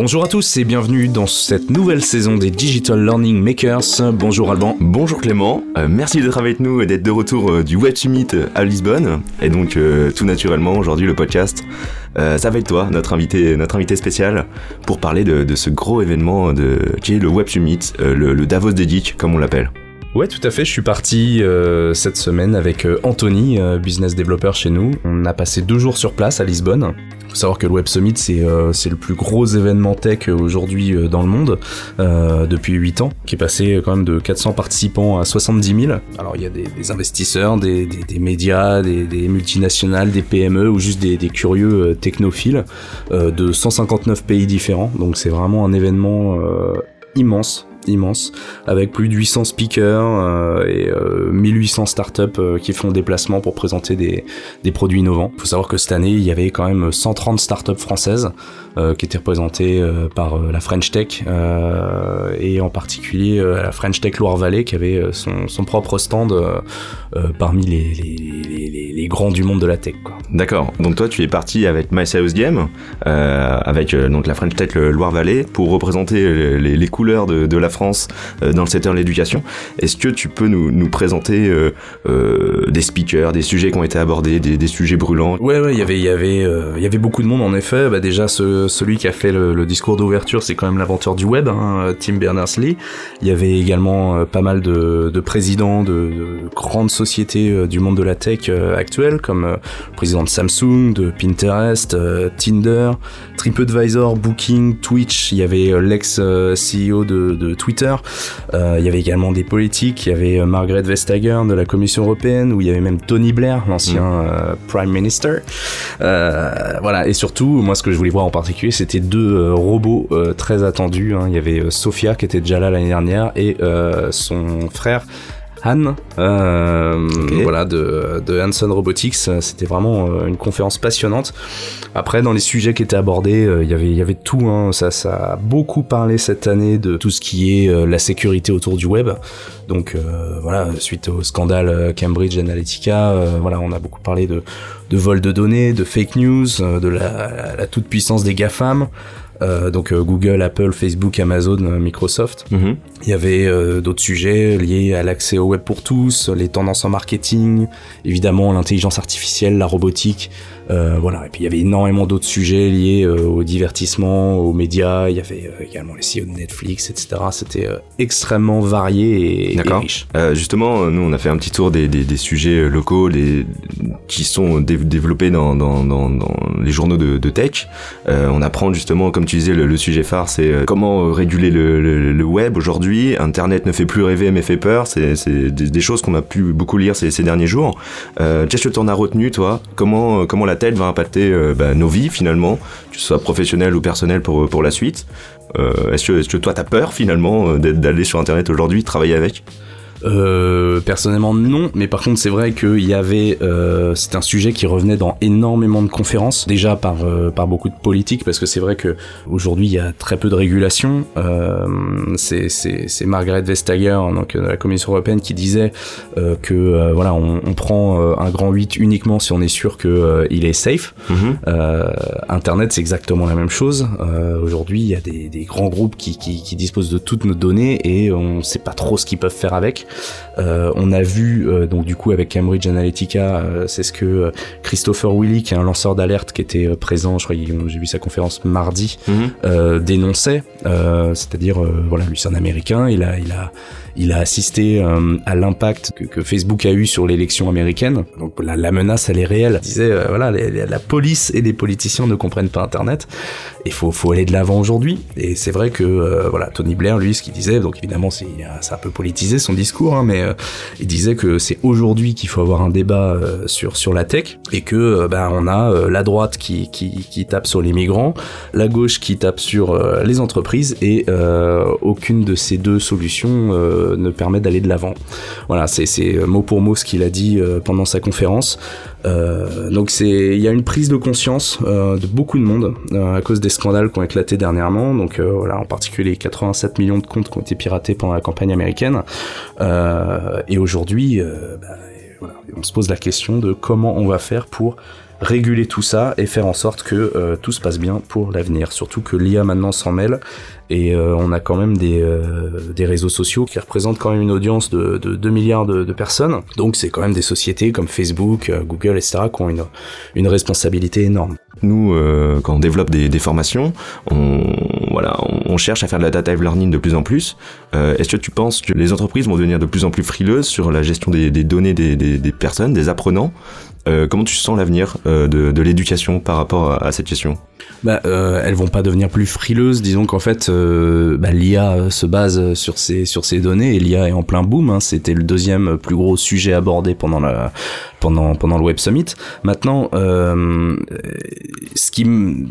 Bonjour à tous et bienvenue dans cette nouvelle saison des Digital Learning Makers. Bonjour Alban. Bonjour Clément, euh, merci d'être avec nous et d'être de retour euh, du Web Summit à Lisbonne. Et donc euh, tout naturellement aujourd'hui le podcast, ça va être toi, notre invité, notre invité spécial, pour parler de, ce gros événement de, qui est le Web Summit, le, Davos Geeks comme on l'appelle. Ouais, tout à fait. Je suis parti euh, cette semaine avec euh, Anthony, euh, business developer chez nous. On a passé deux jours sur place à Lisbonne. Faut savoir que le Web Summit c'est c'est le plus gros événement tech aujourd'hui dans le monde depuis 8 ans, qui est passé quand même de 400 participants à 70 000. Alors il y a des, investisseurs, des, des, des médias, des, multinationales, des PME ou juste des, curieux technophiles de 159 pays différents. Donc c'est vraiment un événement immense immense, avec plus de 800 speakers euh, et 1800 euh, startups euh, qui font des placements pour présenter des, produits innovants. Il faut savoir que cette année, il y avait quand même 130 startups françaises qui étaient représentées par la French Tech et en particulier la French Tech Loire-Vallée qui avait son, propre stand parmi les, grands du monde de la tech. D'accord. Donc toi, tu es parti avec My Game, avec donc la French Tech Loire-Vallée pour représenter les, les couleurs de, de la France Euh, dans le secteur de l'éducation. Est-ce que tu peux nous, présenter euh, euh, des speakers, des sujets qui ont été abordés, des, sujets brûlants? Ouais, ouais, il y avait, beaucoup de monde en effet. Bah, déjà, ce, celui qui a fait le, discours d'ouverture, c'est quand même l'inventeur du web, hein, Tim Berners-Lee. Il y avait également pas mal de, de présidents de, de, grandes sociétés du monde de la tech actuelle, comme le président de Samsung, de Pinterest, Tinder, TripAdvisor, Booking, Twitch. Il y avait l'ex-CEO de, de Twitter. Euh, il y avait également des politiques. Il y avait euh, Margaret Vestager de la Commission européenne, où il y avait même Tony Blair, l'ancien mm. euh, Prime Minister. voilà. Et surtout, moi, ce que je voulais voir en particulier, c'était deux robots très attendus. Hein. Il y avait Sophia qui était déjà là l'année dernière et son frère Han, euh, voilà, de, de Hanson Robotics. C'était vraiment euh, une conférence passionnante. Après, dans les sujets qui étaient abordés, euh, il y avait, il y avait tout. Hein. Ça, ça a beaucoup parlé cette année de tout ce qui est la sécurité autour du web. Donc voilà, suite au scandale Cambridge Analytica, voilà, on a beaucoup parlé de, de vol de données, de fake news, de la, la toute puissance des GAFAM. Euh, donc euh, Google, Apple, Facebook, Amazon, euh, Microsoft. Mhm. Il y avait d'autres sujets liés à l'accès au web pour tous, les tendances en marketing, évidemment l'intelligence artificielle, la robotique, voilà. Et puis il y avait énormément d'autres sujets liés euh, au divertissement, aux médias. Il y avait euh, également les CEO de Netflix, etc. C'était extrêmement varié et, riche. justement, nous on a fait un petit tour des, des, des sujets locaux, les, qui sont développés dans, dans, dans, dans, les journaux de, de tech. on apprend justement, comme tu disais, le, sujet phare, c'est comment réguler le, le, web aujourd'hui. Internet ne fait plus rêver mais fait peur. C'est des, des, choses qu'on a pu beaucoup lire ces, ces derniers jours. Qu'est-ce que tu en as retenu, toi Comment comment la va impacter euh, bah, nos vies finalement, que ce soit professionnel ou personnel pour, la suite. Euh, est-ce que, est que, toi, tu as peur finalement euh, d'aller sur Internet aujourd'hui, travailler avec? Euh, personnellement non, mais par contre c'est vrai qu'il y avait, euh, c'est un sujet qui revenait dans énormément de conférences, déjà par euh, par beaucoup de politiques, parce que c'est vrai que aujourd'hui il y a très peu de régulation. Euh, c'est c'est Margaret Vestager, donc de la Commission européenne, qui disait que voilà on, on prend un grand 8 uniquement si on est sûr que il est safe. Mm-hmm. Internet c'est exactement la même chose. aujourd'hui il y a des, des grands groupes qui, qui, qui disposent de toutes nos données et on sait pas trop ce qu'ils peuvent faire avec. Euh, on a vu euh, donc du coup avec Cambridge Analytica, euh, c'est ce que Christopher Willy, qui est un lanceur d'alerte qui était présent, je crois j'ai vu sa conférence mardi, mhm. dénonçait. C'est-à-dire voilà, lui c'est un Américain, il a il a il a assisté à l'impact que, Facebook a eu sur l'élection américaine. Donc la, menace, elle est réelle. Il disait, voilà, la police et les politiciens ne comprennent pas Internet. Il faut, faut aller de l'avant aujourd'hui. Et c'est vrai que, voilà, Tony Blair, lui, ce qu'il disait, donc évidemment, c'est un peu politisé son discours, Hein, mais euh, il disait que c'est aujourd'hui qu'il faut avoir un débat euh, sur sur la tech et que euh, ben on a la droite qui, qui, qui tape sur les migrants, la gauche qui tape sur les entreprises et aucune de ces deux solutions ne permet d'aller de l'avant. Voilà, c'est mot pour mot ce qu'il a dit pendant sa conférence. Euh, donc c'est, il y a une prise de conscience euh, de beaucoup de monde euh, à cause des scandales qui ont éclaté dernièrement. Donc voilà, en particulier 87 millions de comptes qui ont été piratés pendant la campagne américaine. et aujourd'hui, bah, on se pose la question de comment on va faire pour réguler tout ça et faire en sorte que tout se passe bien pour l'avenir. Surtout que l'IA maintenant s'en mêle et on a quand même des, des réseaux sociaux qui représentent quand même une audience de, de 2 milliards de, de personnes. Donc c'est quand même des sociétés comme Facebook, Google, etc. qui ont une, une responsabilité énorme. Nous, euh, quand on développe des, des, formations, on, voilà, on, cherche à faire de la data learning de plus en plus. Euh, Est-ce que tu penses que les entreprises vont devenir de plus en plus frileuses sur la gestion des, des données des, des, personnes, des apprenants? Euh, Comment tu sens l'avenir euh, de, l'éducation par rapport à, cette question? Bah, euh, elles vont pas devenir plus frileuses. Disons qu'en fait, bah, l'IA se base sur ces sur ces données et l'IA est en plein boom. Hein. C'était le deuxième plus gros sujet abordé pendant la pendant pendant le Web Summit. Maintenant, euh, ce qui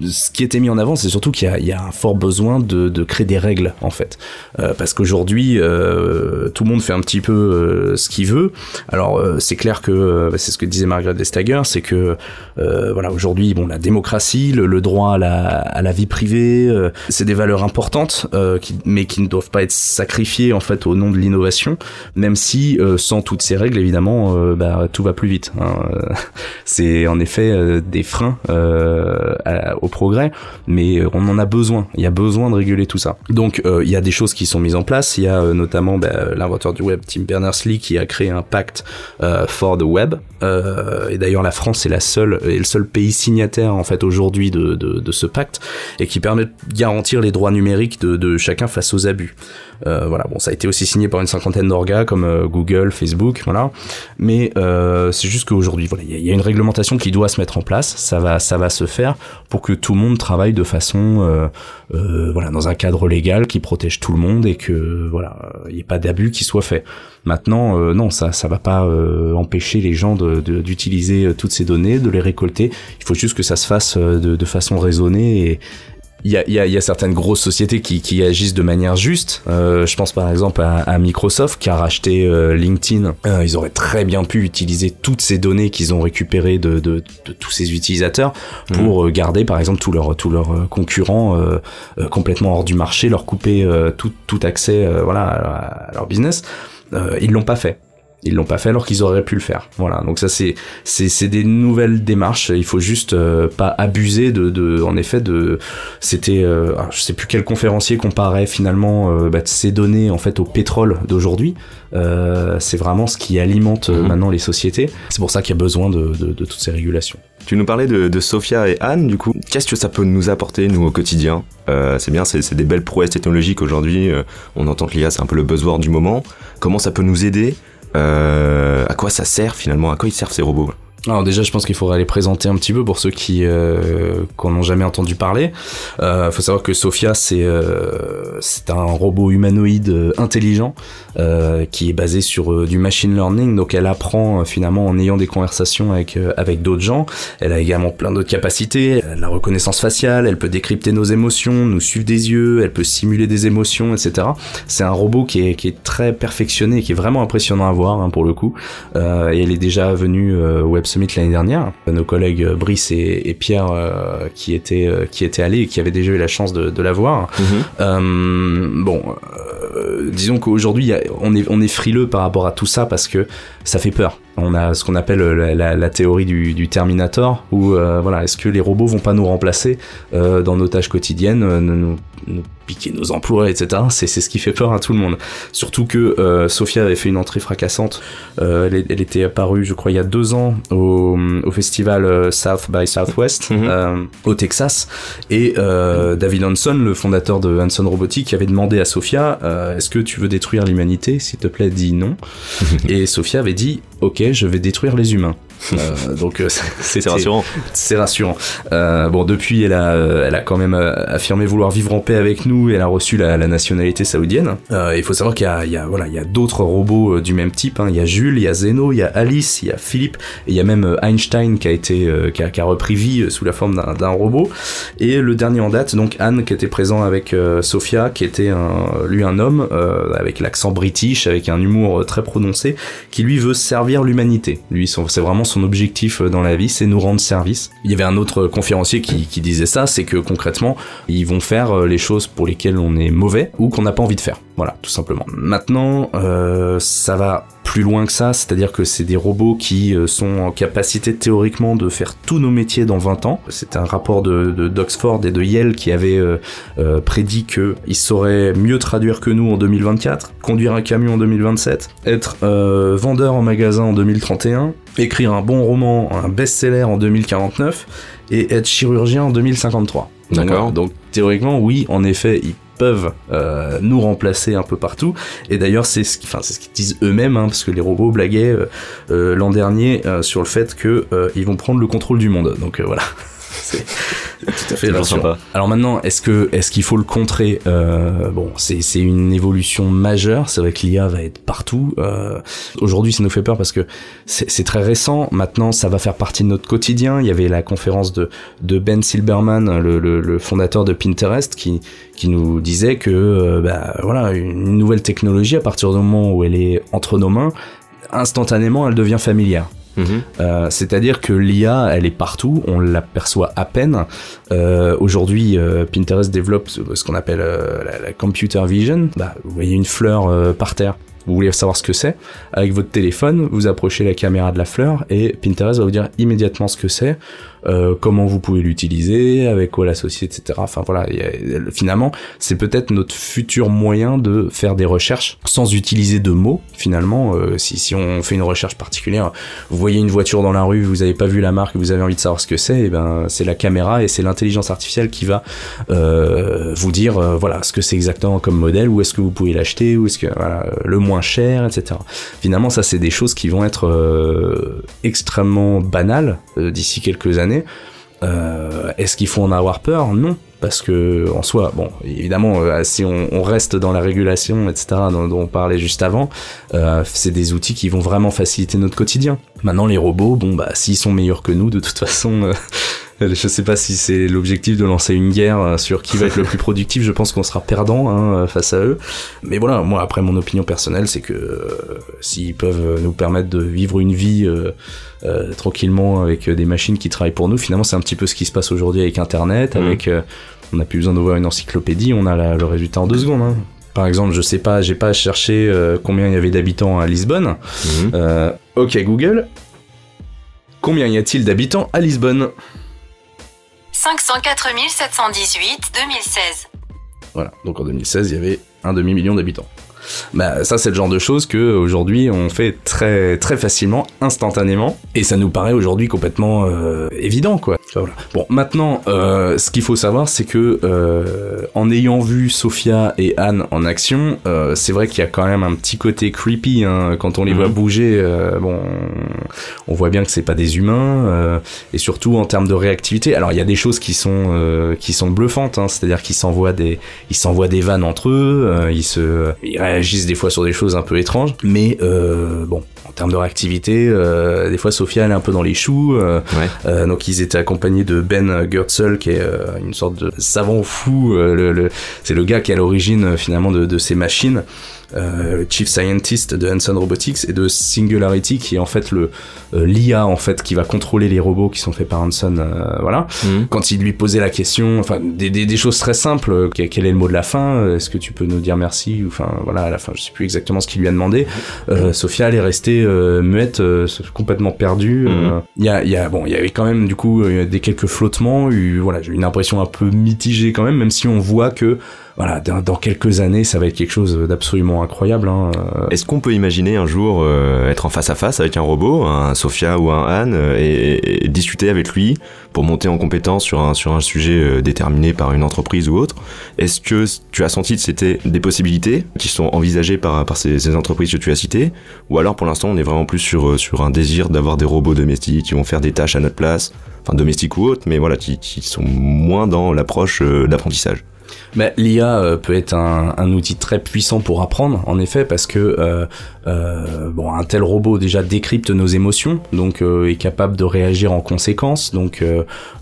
ce qui était mis en avant, c'est surtout qu'il y y a un fort besoin de, de créer des règles en fait, euh, parce qu'aujourd'hui euh, tout le monde fait un petit peu euh, ce qu'il veut. Alors euh, c'est clair que c'est ce que disait Margaret Vestager, c'est que voilà aujourd'hui bon la démocratie, le, le droit à la, à la vie privée, c'est des valeurs importantes, qui, mais qui ne doivent pas être sacrifiées en fait au nom de l'innovation, même si sans toutes ces règles évidemment bah, tout va plus vite. Hein. C'est en effet euh, des freins euh, au progrès, mais on en a besoin. Il y a besoin de réguler tout ça. Donc euh, il y a des choses qui sont mises en place. Il y a notamment bah, l'inventeur du web, Tim Berners-Lee, qui a créé un pacte for the web. et d'ailleurs la France est le seul pays signataire en fait aujourd'hui de, ce pacte et qui permet de garantir les droits numériques de, chacun face aux abus. Euh, voilà, bon, ça a été aussi signé par une cinquantaine d'orgas comme euh, Google, Facebook, voilà. Mais euh, c'est juste qu'aujourd'hui, il y, a une réglementation qui doit se mettre en place. Ça va, ça va se faire pour que tout le monde travaille de façon, voilà, dans un cadre légal qui protège tout le monde et que voilà, il n'y ait pas d'abus qui soit fait. Maintenant, non, ça, ça va pas empêcher les gens d'utiliser toutes ces données, de les récolter. Il faut juste que ça se fasse de, de façon raisonnée et, il y a, y, a, y a, certaines grosses sociétés qui, qui agissent de manière juste. Euh, je pense par exemple à, à, Microsoft qui a racheté euh, LinkedIn. Euh, ils auraient très bien pu utiliser toutes ces données qu'ils ont récupérées de, de, de, tous ces utilisateurs pour mmh. garder par exemple tous leurs tous leurs concurrents complètement hors du marché, leur couper tout, tout accès voilà à, à leur business. ils l'ont pas fait. Ils l'ont pas fait alors qu'ils auraient pu le faire. Voilà. Donc ça c'est c'est c'est des nouvelles démarches. Il faut juste euh, pas abuser de de en effet de c'était euh, je sais plus quel conférencier comparait finalement euh, bah, ces données en fait au pétrole d'aujourd'hui. Euh, c'est vraiment ce qui alimente mhm. maintenant les sociétés. C'est pour ça qu'il y a besoin de, de, de, toutes ces régulations. Tu nous parlais de, de Sophia et Anne, du coup, qu'est-ce que ça peut nous apporter, nous, au quotidien? Euh, C'est bien, c'est des belles prouesses technologiques aujourd'hui. on entend que l'IA, c'est un peu le buzzword du moment. Comment ça peut nous aider euh, à quoi ça sert finalement? À quoi ils servent ces robots? Alors déjà, je pense qu'il faudrait les présenter un petit peu pour ceux qui euh, n'ont jamais entendu parler. Il euh, faut savoir que Sophia, c'est euh, c'est un robot humanoïde euh, intelligent euh, qui est basé sur euh, du machine learning. Donc elle apprend finalement en ayant des conversations avec avec d'autres gens. Elle a également plein d'autres capacités. Elle a la reconnaissance faciale, elle peut décrypter nos émotions, nous suivre des yeux, elle peut simuler des émotions, etc. C'est un robot qui est qui est très perfectionné, qui est vraiment impressionnant à voir hein, pour le coup. et elle est déjà venue Web l'année dernière. Nos collègues euh, Brice et, Pierre euh, qui étaient euh, qui étaient allés et qui avaient déjà eu la chance de, de la voir. Mhm. bon, disons qu'aujourd'hui on est on est frileux par rapport à tout ça parce que ça fait peur. On a ce qu'on appelle la, la, théorie du, du Terminator, où voilà, est-ce que les robots vont pas nous remplacer dans nos tâches quotidiennes, nous, nous piquer nos emplois, etc. C'est ce qui fait peur à tout le monde. Surtout que euh, Sophia avait fait une entrée fracassante. Euh, elle, elle, était apparue, je crois, il y a deux ans au, au festival euh, South by Southwest mhm. euh, au Texas. Et euh, David Hanson, le fondateur de Hanson Robotics, avait demandé à Sophia Est-ce que tu veux détruire l'humanité? S'il te plaît, dis non. et Sophia avait dit Ok, je vais détruire les humains. Euh, donc euh, c'est rassurant. C'est rassurant. Euh, bon, depuis, elle a, elle a quand même affirmé vouloir vivre en paix avec nous. Et elle a reçu la, la nationalité saoudienne. il faut savoir qu'il y y a voilà, il y a d'autres robots du même type. Hein. Il y a Jules, il y a Zeno, il y a Alice, il y a Philippe, et il y a même Einstein qui a été, qui a, qui, a, repris vie sous la forme d'un robot. Et le dernier en date, donc Anne, qui était présent avec Sophia, qui était un, lui un homme avec l'accent british, avec un humour très prononcé, qui lui veut servir l'humanité. Lui, c'est vraiment son objectif euh, dans la vie, c'est nous rendre service. Il y avait un autre conférencier qui, disait ça, c'est que concrètement, ils vont faire euh, les choses pour lesquelles on est mauvais ou qu'on n'a pas envie de faire. Voilà, tout simplement. Maintenant, euh, ça va plus loin que ça, c'est-à-dire que c'est des robots qui euh, sont en capacité théoriquement de faire tous nos métiers dans 20 ans. C'est un rapport de d'Oxford et de Yale qui avait euh, euh, prédit qu'ils sauraient mieux traduire que nous en 2024, conduire un camion en 2027, être euh, vendeur en magasin en 2031, écrire un bon roman, un best-seller en 2049 et être chirurgien en 2053. D'accord. Donc, donc, théoriquement, oui, en effet, ils peuvent euh, nous remplacer un peu partout. Et d'ailleurs, c'est ce qu'ils, qu'ils disent eux-mêmes, hein, parce que les robots blaguaient euh, euh, l'an dernier sur le fait que euh, ils vont prendre le contrôle du monde. Donc voilà. c'est tout à fait rassurant. sympa. Alors maintenant, est-ce que est-ce qu'il faut le contrer euh, Bon, c'est c'est une évolution majeure. C'est vrai que l'IA va être partout. Euh, Aujourd'hui, ça nous fait peur parce que c'est c'est très récent. Maintenant, ça va faire partie de notre quotidien. Il y avait la conférence de de Ben Silberman, le, le, le fondateur de Pinterest, qui qui nous disait que euh, bah, voilà une nouvelle technologie à partir du moment où elle est entre nos mains, instantanément, elle devient familière. Mhm. Euh, C'est-à-dire que l'IA, elle est partout, on l'aperçoit à peine. Euh, Aujourd'hui, euh, Pinterest développe ce, qu'on appelle la, computer vision. Bah, vous voyez une fleur par terre. Vous voulez savoir ce que c'est? Avec votre téléphone, vous approchez la caméra de la fleur et Pinterest va vous dire immédiatement ce que c'est, euh, comment vous pouvez l'utiliser, avec quoi l'associer, etc. Enfin voilà, a- finalement, c'est peut-être notre futur moyen de faire des recherches sans utiliser de mots. Finalement, euh, si, on fait une recherche particulière, vous voyez une voiture dans la rue, vous avez pas vu la marque, vous avez envie de savoir ce que c'est, et ben c'est la caméra et c'est l'intelligence artificielle qui va euh, vous dire euh, voilà ce que c'est exactement comme modèle, où est-ce que vous pouvez l'acheter, où est-ce que voilà le moins cher, etc. Finalement, ça c'est des choses qui vont être euh, extrêmement banales euh, d'ici quelques années. Euh, Est-ce qu'il faut en avoir peur? Non, parce que en soi, bon, évidemment, euh, si on, reste dans la régulation, etc., dont, dont on parlait juste avant, euh, c'est des outils qui vont vraiment faciliter notre quotidien. Maintenant, les robots, bon, bah, s'ils sont meilleurs que nous, de toute façon. Euh, Je sais pas si c'est l'objectif de lancer une guerre euh, sur qui va être le plus productif. Je pense qu'on sera perdant hein, face à eux. Mais voilà, moi après mon opinion personnelle, c'est que euh, s'ils peuvent nous permettre de vivre une vie euh, euh, tranquillement avec des machines qui travaillent pour nous, finalement c'est un petit peu ce qui se passe aujourd'hui avec Internet. Mhm. Avec, euh, on n'a plus besoin d'ouvrir une encyclopédie, on a la- le résultat en deux secondes. hein. Par exemple, je sais pas, j'ai pas cherché euh, combien il y avait d'habitants à Lisbonne. Euh, ok Google, combien y a-t-il d'habitants à Lisbonne? 504 718 2016. Voilà, donc en 2016, il y avait un demi-million d'habitants. Bah, ça, c'est le genre de choses que aujourd'hui on fait très très facilement, instantanément, et ça nous paraît aujourd'hui complètement euh, évident, quoi. Voilà. Bon, maintenant, euh, ce qu'il faut savoir, c'est que euh, en ayant vu Sophia et Anne en action, c'est vrai qu'il y a quand même un petit côté creepy hein, quand on les Mhm. voit bouger. bon, on voit bien que c'est pas des humains, et surtout en termes de réactivité. Alors, il y a des choses qui sont qui sont bluffantes, hein, c'est-à-dire qu'ils s'envoient des ils s'envoient des vannes entre eux, ils se ils réagissent des fois sur des choses un peu étranges, mais euh, bon, en termes de réactivité, euh, des fois Sophia elle est un peu dans les choux. euh, Ouais. euh, donc ils étaient accompagnés de Ben Gertzel qui est euh, une sorte de savant fou. euh, le, le- c'est le gars qui est à l'origine finalement de, de ces machines. Euh, chief scientist de Hanson Robotics et de Singularity qui est en fait le euh, l'IA en fait qui va contrôler les robots qui sont faits par Hanson euh, voilà Mhm. quand il lui posait la question, enfin des, des, des choses très simples, euh, quel est le mot de la fin Est-ce que tu peux nous dire merci Ou, Enfin voilà, à la fin, je sais plus exactement ce qu'il lui a demandé. Euh, Sophia, elle est restée euh, muette, euh, complètement perdue. euh. Il y a, il y a, bon, il y avait quand même du coup euh, des quelques flottements. eu- voilà, j'ai une impression un peu mitigée quand même, même si on voit que voilà, dans, dans quelques années, ça va être quelque chose d'absolument incroyable. Hein. euh. Est-ce qu'on peut imaginer un jour euh, être en face à face avec un robot, un Sophia ou un Anne, euh, et, discuter avec lui pour monter en compétence sur un, sur un sujet déterminé par une entreprise ou autre? Est-ce que tu as senti que c'était des possibilités qui sont envisagées par, par ces, entreprises que tu as citées? Ou alors pour l'instant on est vraiment plus sur, sur un désir d'avoir des robots domestiques qui vont faire des tâches à notre place, enfin domestiques ou autres, mais voilà, qui, sont moins dans l'approche d'apprentissage? Bah, L'IA euh, peut être un, outil très puissant pour apprendre, en effet, parce que euh, euh, bon, un tel robot déjà décrypte nos émotions, donc est capable de réagir en conséquence. Donc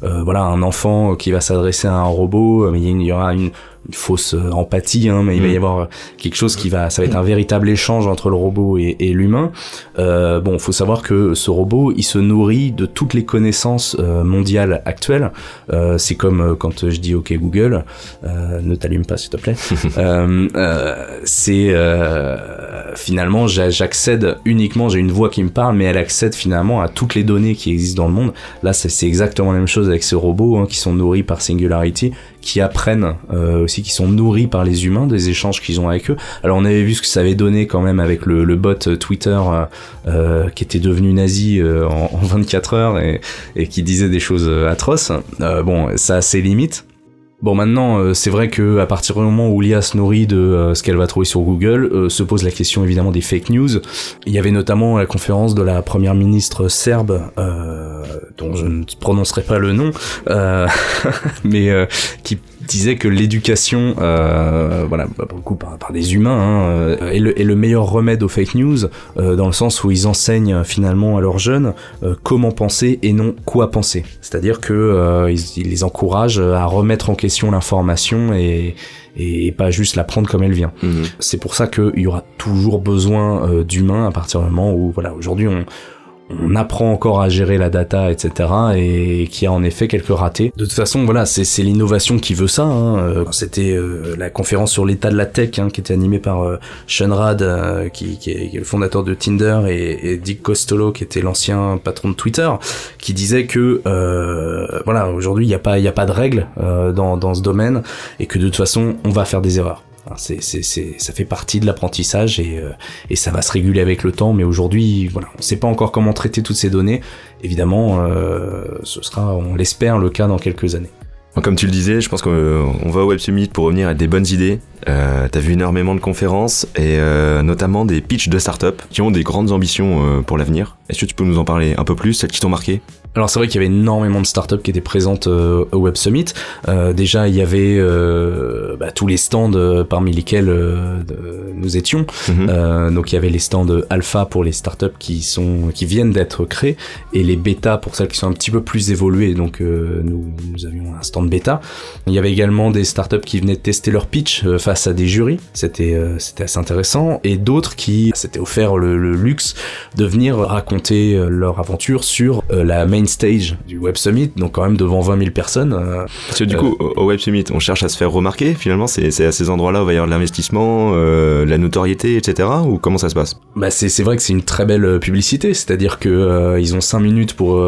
voilà, un enfant qui va s'adresser à un robot, il y aura une, une fausse euh, empathie, hein, mais il va y Mm. avoir euh, quelque chose qui va, ça va être un véritable échange entre le robot et, et l'humain. Euh, bon, faut savoir que ce robot, il se nourrit de toutes les connaissances euh, mondiales actuelles. Euh, c'est comme euh, quand je dis OK Google. Euh, ne t'allume pas s'il te plaît. c'est euh, finalement j'a- j'accède uniquement, j'ai une voix qui me parle, mais elle accède finalement à toutes les données qui existent dans le monde. Là, c'est c'est exactement la même chose avec ces robots hein, qui sont nourris par Singularity, qui apprennent euh, aussi, qui sont nourris par les humains, des échanges qu'ils ont avec eux. Alors on avait vu ce que ça avait donné quand même avec le, bot Twitter euh, euh, qui était devenu nazi euh, en, en 24 heures et, et qui disait des choses euh, atroces. Euh, bon, ça a ses limites. Bon maintenant euh, c'est vrai que à partir du moment où l'IA se nourrit de euh, ce qu'elle va trouver sur Google, euh, se pose la question évidemment des fake news. Il y avait notamment la conférence de la première ministre serbe, euh, dont je ne prononcerai pas le nom, euh, mais qui disait que l'éducation, euh, voilà, bah, pour le coup par, par des humains, hein, euh, est, le, est le meilleur remède aux fake news, euh, dans le sens où ils enseignent finalement à leurs jeunes euh, comment penser et non quoi penser. C'est-à-dire que euh, ils, ils les encouragent à remettre en question l'information et, et pas juste la prendre comme elle vient. Mhm. C'est pour ça qu'il y aura toujours besoin euh, d'humains à partir du moment où, voilà, aujourd'hui on, on apprend encore à gérer la data, etc. et qui a en effet quelques ratés. De toute façon, voilà, c'est l'innovation qui veut ça. hein. Euh, C'était euh, la conférence sur l'état de la tech hein, qui était animée par euh, Sean Rad, euh, qui, est, le fondateur de Tinder, et, Dick Costolo, qui était l'ancien patron de Twitter, qui disait que voilà, aujourd'hui il n'y a pas il a pas de règles dans ce domaine et que de toute façon on va faire des erreurs. C'est, c'est, ça fait partie de l'apprentissage et, euh, et ça va se réguler avec le temps. Mais aujourd'hui, on ne sait pas encore comment traiter toutes ces données. Évidemment, euh, ce sera, on l'espère, le cas dans quelques années. Comme tu le disais, je pense qu'on on va au Web Summit pour revenir avec des bonnes idées. Euh, T'as vu énormément de conférences et euh, notamment des pitchs de startups qui ont des grandes ambitions euh, pour l'avenir. Est-ce que tu peux nous en parler un peu plus, celles qui t'ont marqué? Alors c'est vrai qu'il y avait énormément de startups qui étaient présentes euh, au Web Summit. Euh, déjà, il y avait euh, bah, tous les stands euh, parmi lesquels euh, nous étions. Euh, donc il y avait les stands alpha pour les startups qui sont qui viennent d'être créées et les bêta pour celles qui sont un petit peu plus évoluées. Donc euh, nous, nous avions un stand bêta. Il y avait également des startups qui venaient de tester leur pitch euh, face à des jurys. C'était euh, c'était assez intéressant et d'autres qui s'étaient offert le, le luxe de venir raconter euh, leur aventure sur euh, la main stage du Web Summit. Donc quand même devant 20 000 personnes. Parce que du coup, au Web Summit, on cherche à se faire remarquer. Finalement, c'est à ces endroits-là où il va y avoir de l'investissement, euh, la notoriété, etc. Ou comment ça se passe? Bah c'est vrai que c'est une très belle publicité, c'est-à-dire que ils ont 5 minutes pour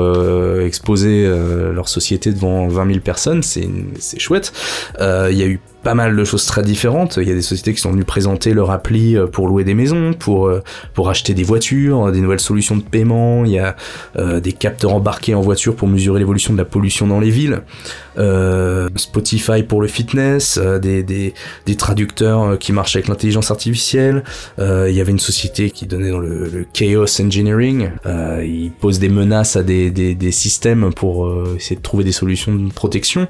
exposer leur société devant 20 000 personnes, c'est chouette. Il y a eu pas mal de choses très différentes. Il y a des sociétés qui sont venues présenter leur appli euh, pour louer des maisons, pour euh, pour acheter des voitures, des nouvelles solutions de paiement. Il y a euh, des capteurs embarqués en voiture pour mesurer l'évolution de la pollution dans les villes. Spotify pour le fitness, des, des des traducteurs qui marchent avec l'intelligence artificielle. Il y avait une société qui donnait dans le, chaos engineering. Ils posent des menaces à des, des, des systèmes pour essayer de trouver des solutions de protection.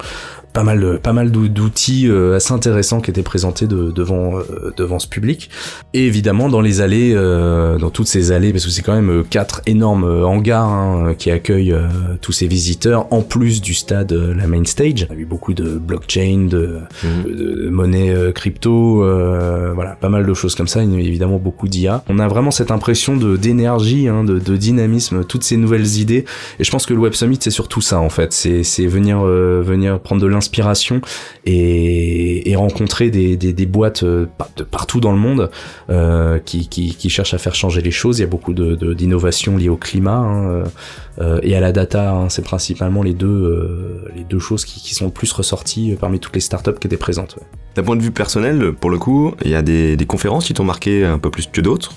Pas mal, pas mal d'ou- d'outils euh, assez intéressants qui étaient présentés de- devant, euh, devant ce public. Et évidemment, dans les allées, euh, dans toutes ces allées, parce que c'est quand même quatre énormes hangars hein, qui accueillent tous ces visiteurs, en plus du stade, la main stage. On a vu beaucoup de blockchain, de, de, de monnaie crypto, euh, voilà, pas mal de choses comme ça, évidemment beaucoup d'IA. On a vraiment cette impression de d'énergie, hein, de, de dynamisme, toutes ces nouvelles idées. Et je pense que le Web Summit c'est surtout ça en fait, c'est c'est venir euh, venir prendre de l'inspiration et, rencontrer des, boîtes euh, de partout dans le monde euh, qui, cherchent à faire changer les choses. Il y a beaucoup d'innovations liées au climat hein, euh, et à la data. hein. c'est principalement les deux les deux choses qui, sont le plus ressorties parmi toutes les startups qui étaient présentes. D'un point de vue personnel, pour le coup, il y a des conférences qui t'ont marqué un peu plus que d'autres?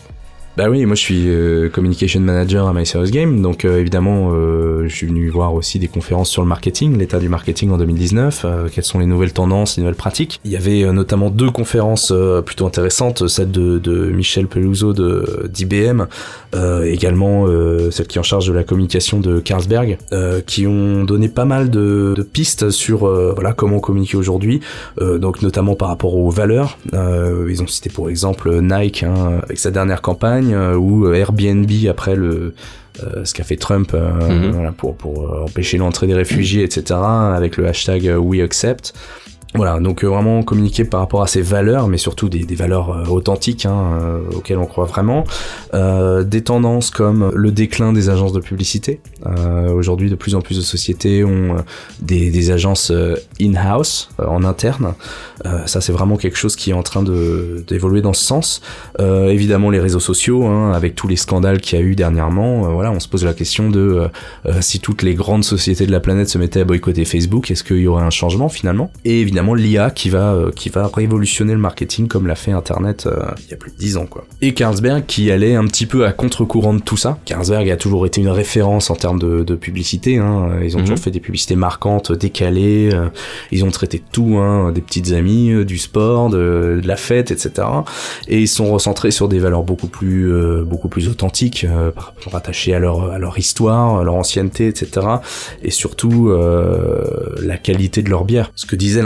Bah oui, moi je suis euh, communication manager à My Game, donc euh, évidemment euh, je suis venu voir aussi des conférences sur le marketing, l'état du marketing en 2019, euh, quelles sont les nouvelles tendances, les nouvelles pratiques. Il y avait euh, notamment deux conférences euh, plutôt intéressantes, celle de, de Michel Peluso de d'IBM, également euh, celle qui est en charge de la communication de Carlsberg, euh, qui ont donné pas mal de, de pistes sur euh, voilà comment communiquer aujourd'hui, euh, donc notamment par rapport aux valeurs. Euh, ils ont cité pour exemple Nike hein, avec sa dernière campagne euh, ou Airbnb après le euh, ce qu'a fait Trump euh, Mhm. voilà, pour pour euh, empêcher l'entrée des réfugiés etc avec le hashtag euh, We Accept. Voilà, donc euh, vraiment communiquer par rapport à ses valeurs, mais surtout des, valeurs euh, authentiques hein, euh, auxquelles on croit vraiment. Euh, des tendances comme le déclin des agences de publicité. Aujourd'hui, de plus en plus de sociétés ont des, agences in-house, en interne. ça, c'est vraiment quelque chose qui est en train d'évoluer dans ce sens. évidemment, les réseaux sociaux, hein, avec tous les scandales qu'il y a eu dernièrement, voilà, on se pose la question de si toutes les grandes sociétés de la planète se mettaient à boycotter Facebook, est-ce qu'il y aurait un changement finalement? Évidemment l'IA qui va euh, qui va révolutionner le marketing comme l'a fait Internet euh, il y a plus de 10 ans quoi. Et Carlsberg qui allait un petit peu à contre-courant de tout ça. Carlsberg a toujours été une référence en termes de, de publicité. Hein. Ils ont toujours mhm. fait des publicités marquantes, décalées. Euh, ils ont traité tout, hein, des petites amies, du sport, de, de, la fête, etc. Et ils sont recentrés sur des valeurs beaucoup plus beaucoup plus authentiques, rattachées à leur à leur histoire, à leur ancienneté, etc. Et surtout la qualité de leur bière. Ce que disait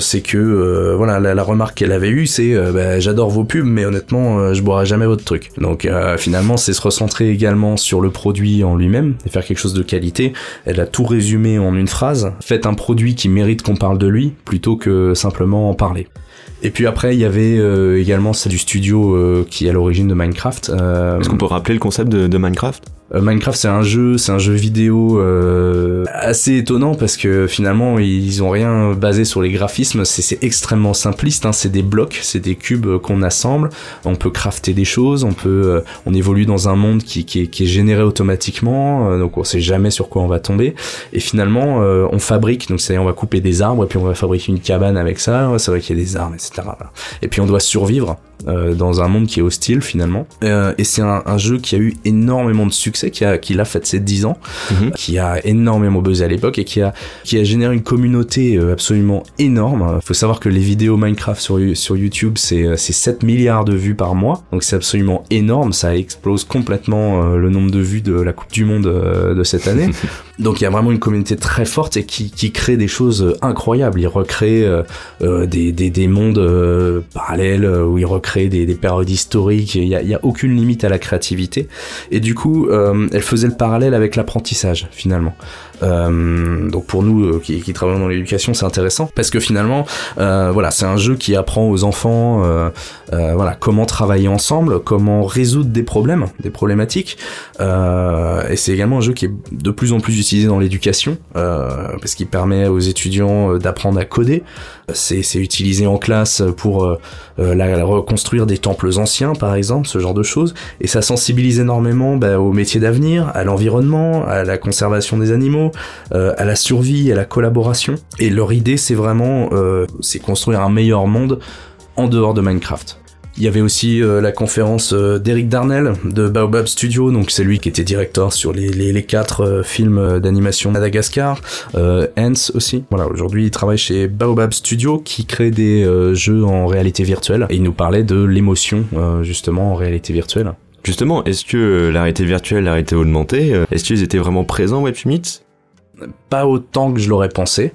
c'est que euh, voilà la, remarque qu'elle avait eue, c'est euh, bah, j'adore vos pubs, mais honnêtement, euh, je boirai jamais votre truc. Donc finalement, c'est se recentrer également sur le produit en lui-même et faire quelque chose de qualité. Elle a tout résumé en une phrase. Faites un produit qui mérite qu'on parle de lui plutôt que simplement en parler. Et puis après, il y avait également celle du studio qui est à l'origine de Minecraft. Est-ce qu'on peut rappeler le concept de Minecraft? euh, Minecraft c'est un jeu, c'est un jeu vidéo euh, assez étonnant parce que finalement ils ont rien basé sur les graphismes, c'est extrêmement simpliste, hein. c'est des blocs, c'est des cubes qu'on assemble, on peut crafter des choses, on peut, euh, on évolue dans un monde qui, qui, est, qui est généré automatiquement, donc on sait jamais sur quoi on va tomber, et finalement on fabrique, donc c'est on va couper des arbres et puis on va fabriquer une cabane avec ça, c'est vrai qu'il y a des arbres, etc. Et puis on doit survivre dans un monde qui est hostile finalement, et c'est un, un jeu qui a eu énormément de succès qui a, qui l'a fait ses 10 ans, mhm. qui a énormément buzzé à l'époque et qui a, qui a généré une communauté euh, absolument énorme. Faut savoir que les vidéos Minecraft sur, sur YouTube, c'est, c'est 7 milliards de vues par mois. Donc c'est absolument énorme. Ça explose complètement euh, le nombre de vues de la Coupe du Monde euh, de cette année. Donc il y a vraiment une communauté très forte et qui, qui crée des choses incroyables. Il recrée des, des, des, mondes parallèles où il recrée des, des périodes historiques. Il y a, y a aucune limite à la créativité. Et du coup, euh, elle faisait le parallèle avec l'apprentissage finalement. Euh, donc pour nous euh, qui, qui, travaillons dans l'éducation, c'est intéressant parce que finalement, euh, voilà, c'est un jeu qui apprend aux enfants, euh, voilà, comment travailler ensemble, comment résoudre des problèmes, des problématiques. et c'est également un jeu qui est de plus en plus utilisé dans l'éducation parce qu'il permet aux étudiants d'apprendre à coder. C'est utilisé en classe pour la, reconstruire des temples anciens, par exemple, ce genre de choses. Et ça sensibilise énormément bah, aux métiers d'avenir, à l'environnement, à la conservation des animaux euh, à la survie, à la collaboration. Et leur idée, c'est vraiment, euh, c'est construire un meilleur monde en dehors de Minecraft. Il y avait aussi euh, la conférence d'Eric Darnell de Baobab Studio, donc c'est lui qui était directeur sur les, les, quatre films d'animation Madagascar, Ants aussi. Voilà, aujourd'hui il travaille chez Baobab Studio qui crée des jeux en réalité virtuelle et il nous parlait de l'émotion justement en réalité virtuelle. Justement, est-ce que la réalité virtuelle, la réalité augmentée, est-ce qu'ils étaient vraiment présents Web Summit pas autant que je l'aurais pensé.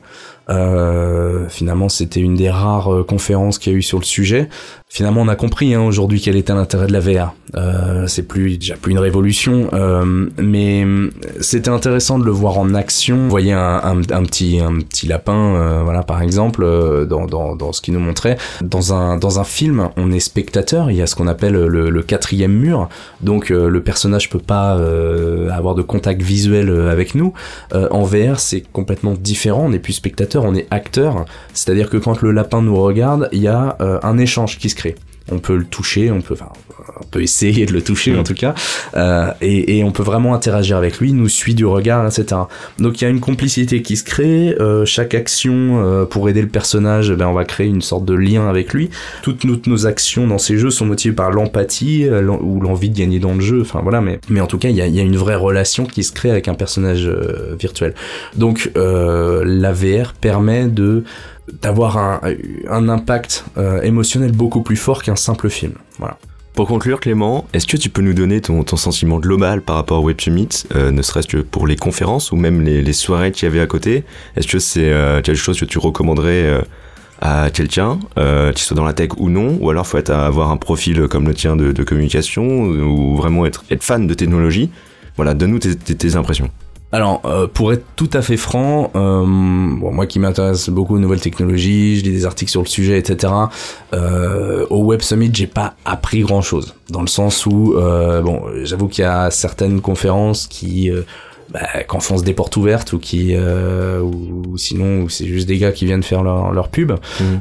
Euh, finalement, c'était une des rares euh, conférences qu'il y a eu sur le sujet. Finalement, on a compris hein, aujourd'hui quel était l'intérêt de la VR. Euh, c'est plus déjà plus une révolution, euh, mais c'était intéressant de le voir en action. Vous voyez un, petit un petit lapin, euh, voilà par exemple, euh, dans, dans, dans ce qu'il nous montrait. Dans un dans un film, on est spectateur. Il y a ce qu'on appelle le, le, quatrième mur, donc le personnage peut pas avoir de contact visuel avec nous. en VR, c'est complètement différent. On n'est plus spectateur on est acteur. C'est-à-dire que quand le lapin nous regarde, il y a euh, un échange qui se crée on peut le toucher, on peut, on peut essayer de le toucher en mm. tout cas, euh, et, on peut vraiment interagir avec lui, nous suit du regard, etc. Donc il y a une complicité qui se crée. Euh, chaque action euh, pour aider le personnage, ben on va créer une sorte de lien avec lui. Toutes nos, actions dans ces jeux sont motivées par l'empathie ou l'envie de gagner dans le jeu. Enfin voilà, mais mais en tout cas il y a, y a, une vraie relation qui se crée avec un personnage virtuel. Donc la VR permet de d'avoir un, un, impact émotionnel beaucoup plus fort qu'un simple film. Voilà. Pour conclure, Clément, est-ce que tu peux nous donner ton, sentiment global par rapport au Web Summit, euh, ne serait-ce que pour les conférences ou même les, soirées qu'il y avait à côté? Est-ce que c'est euh, quelque chose que tu recommanderais à quelqu'un, euh, qu'il soit dans la tech ou non, ou alors faut être avoir un profil comme le tien de, communication ou vraiment être, fan de technologie? Voilà, donne-nous tes impressions. Alors, euh, pour être tout à fait franc, euh, moi qui m'intéresse beaucoup aux nouvelles technologies, je lis des articles sur le sujet, etc. Euh, au Web Summit, j'ai pas appris grand chose, dans le sens où, bon, j'avoue qu'il y a certaines conférences qui bah, qu'enfoncent des portes ouvertes ou qui euh, ou, sinon c'est juste des gars qui viennent faire leur, leur pub.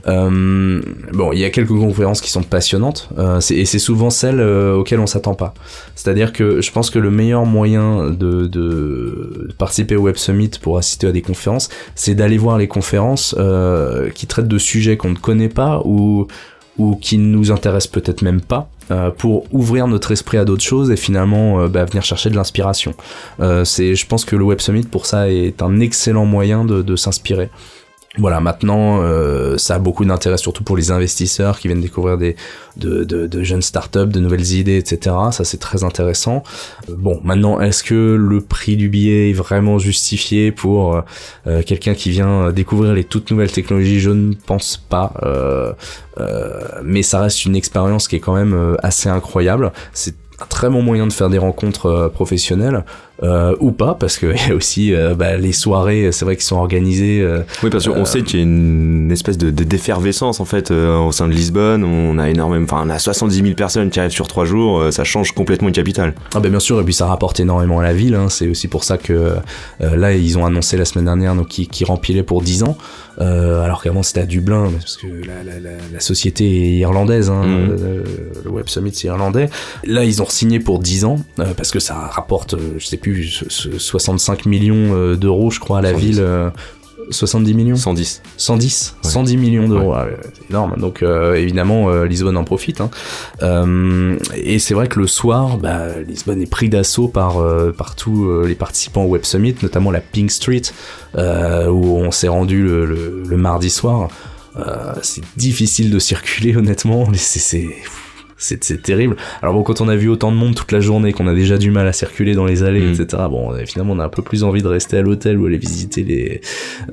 Euh, bon, il y a quelques conférences qui sont passionnantes euh, et c'est souvent celles euh, auxquelles on s'attend pas. C'est-à-dire que je pense que le meilleur moyen de, de participer au Web Summit pour assister à des conférences, c'est d'aller voir les conférences euh, qui traitent de sujets qu'on ne connaît pas ou ou qui nous intéressent peut-être même pas. Euh, pour ouvrir notre esprit à d'autres choses et finalement euh, bah, venir chercher de l'inspiration. Euh, c'est, je pense que le Web Summit pour ça est un excellent moyen de, de s'inspirer. Voilà, maintenant, euh, ça a beaucoup d'intérêt, surtout pour les investisseurs qui viennent découvrir des de, jeunes startups, de nouvelles idées, etc. Ça, c'est très intéressant. Euh, Bon, maintenant, est-ce que le prix du billet est vraiment justifié pour euh, quelqu'un qui vient découvrir les toutes nouvelles technologies? Je ne pense pas. Mais ça reste une expérience qui est quand même assez incroyable. C'est un très bon moyen de faire des rencontres professionnelles euh, ou pas parce que il y a aussi euh, bah, les soirées c'est vrai qu'ils sont organisées euh, Oui, parce qu'on Euh, sait qu'il y a une espèce de, de d'effervescence en fait euh, au sein de Lisbonne. On a énormément, enfin, on a 70 000 personnes qui arrivent sur trois jours. euh, ça change complètement une capitale. Ah ben bien sûr, et puis ça rapporte énormément à la ville. hein. C'est aussi pour ça que euh, là, ils ont annoncé la semaine dernière donc qui, qui pour 10 ans, euh, alors qu'avant c'était à Dublin, parce que la, la, la, la société est irlandaise. Hein, euh, le Web Summit c'est irlandais. Là, ils ont signé pour 10 ans euh, parce que ça rapporte, je sais plus, ce- ce 65 millions euh, d'euros, je crois, à la 110. ville. euh, 70 millions? 110. 110, Ouais. 110 millions d'euros, Ah ouais, c'est énorme. Donc euh, évidemment, euh, Lisbonne en profite. Hein. Euh, et c'est vrai que le soir, bah, Lisbonne est pris d'assaut par euh, par tous euh, les participants au Web Summit, notamment la Pink Street, euh, où on s'est rendu le, le, le mardi soir. Euh, c'est difficile de circuler honnêtement, c'est c'est terrible. Alors bon, quand on a vu autant de monde toute la journée, qu'on a déjà du mal à circuler dans les allées, Mm. etc. Bon, finalement, on a un peu plus envie de rester à l'hôtel ou aller visiter les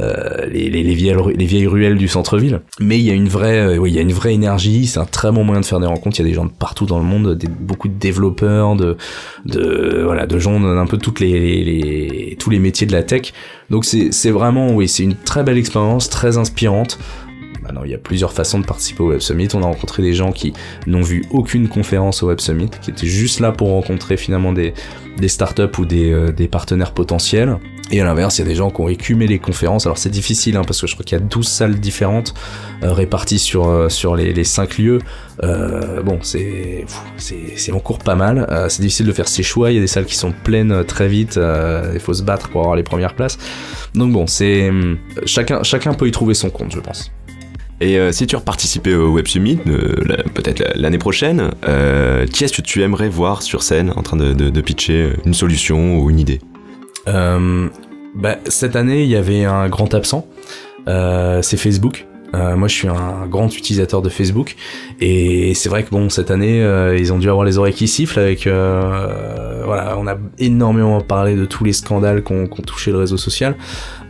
euh, les, les, les vieilles les vieilles ruelles du centre-ville. Mais il y a une vraie, euh, oui, il y a une vraie énergie. C'est un très bon moyen de faire des rencontres. Il y a des gens de partout dans le monde, des, beaucoup de développeurs, de de voilà, de gens d'un peu toutes les, les, les- tous les métiers de la tech. Donc c'est c'est vraiment, oui, c'est une très belle expérience, très inspirante. Maintenant, il y a plusieurs façons de participer au Web Summit. On a rencontré des gens qui n'ont vu aucune conférence au Web Summit, qui étaient juste là pour rencontrer finalement des, startups ou des, euh, des partenaires potentiels. Et à l'inverse, il y a des gens qui ont écumé les conférences. Alors c'est difficile, hein, parce que je crois qu'il y a 12 salles différentes euh, réparties sur, euh, sur les, les 5 lieux. Bon, c'est, c'est, en cours pas mal. C'est difficile de faire ses choix. Il y a des salles qui sont pleines très vite. Il faut se battre pour avoir les premières places. Donc bon, c'est hum, chacun, chacun peut y trouver son compte, je pense. Et euh, si tu reparticipais au Web Summit, euh, peut-être la- l'année prochaine, euh, qui est-ce que tu aimerais voir sur scène en train de, pitcher une solution ou une idée? Bah, cette année, il y avait un grand absent. C'est Facebook. Euh, moi, je suis un grand utilisateur de Facebook et c'est vrai que bon, cette année, euh, ils ont dû avoir les oreilles qui sifflent avec. euh, voilà, on a énormément parlé de tous les scandales qu'on qu'on touché le réseau social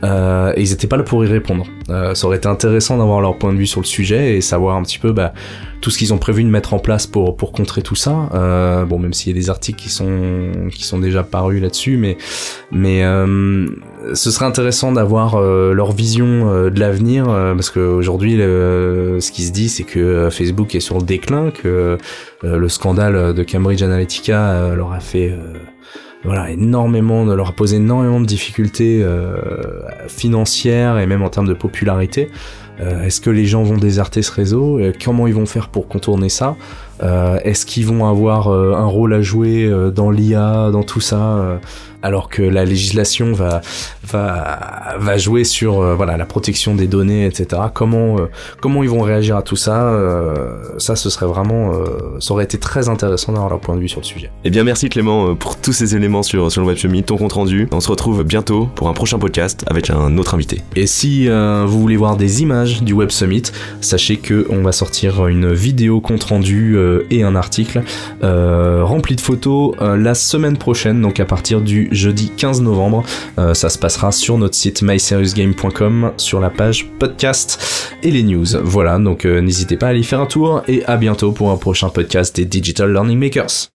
euh, et ils étaient pas là pour y répondre. Euh, ça aurait été intéressant d'avoir leur point de vue sur le sujet et savoir un petit peu bah, tout ce qu'ils ont prévu de mettre en place pour pour contrer tout ça. Euh, bon, même s'il y a des articles qui sont qui sont déjà parus là-dessus, mais mais ce serait intéressant d'avoir euh, leur vision euh, de l'avenir euh, parce qu'aujourd'hui ce qui se dit c'est que euh, Facebook est sur le déclin que euh, le scandale de Cambridge Analytica euh, leur a fait voilà énormément leur a posé énormément de difficultés financières et même en termes de popularité. Est-ce que les gens vont déserter ce réseau? Comment ils vont faire pour contourner ça? Euh, Est-ce qu'ils vont avoir euh, un rôle à jouer euh, dans l'IA, dans tout ça alors que la législation va va va jouer sur voilà la protection des données etc comment comment ils vont réagir à tout ça ça ce serait vraiment ça aurait été très intéressant d'avoir leur point de vue sur le sujet Eh bien, merci Clément pour tous ces éléments sur, sur le Web Summit, ton compte rendu. On se retrouve bientôt pour un prochain podcast avec un autre invité. Et si vous voulez voir des images du Web Summit, sachez que on va sortir une vidéo compte rendu et un article euh, rempli de photos euh, la semaine prochaine, donc à partir du jeudi 15 novembre. Euh, ça se passera sur notre site myseriousgame.com sur la page podcast et les news. Voilà, donc euh, n'hésitez pas à aller faire un tour et à bientôt pour un prochain podcast des Digital Learning Makers.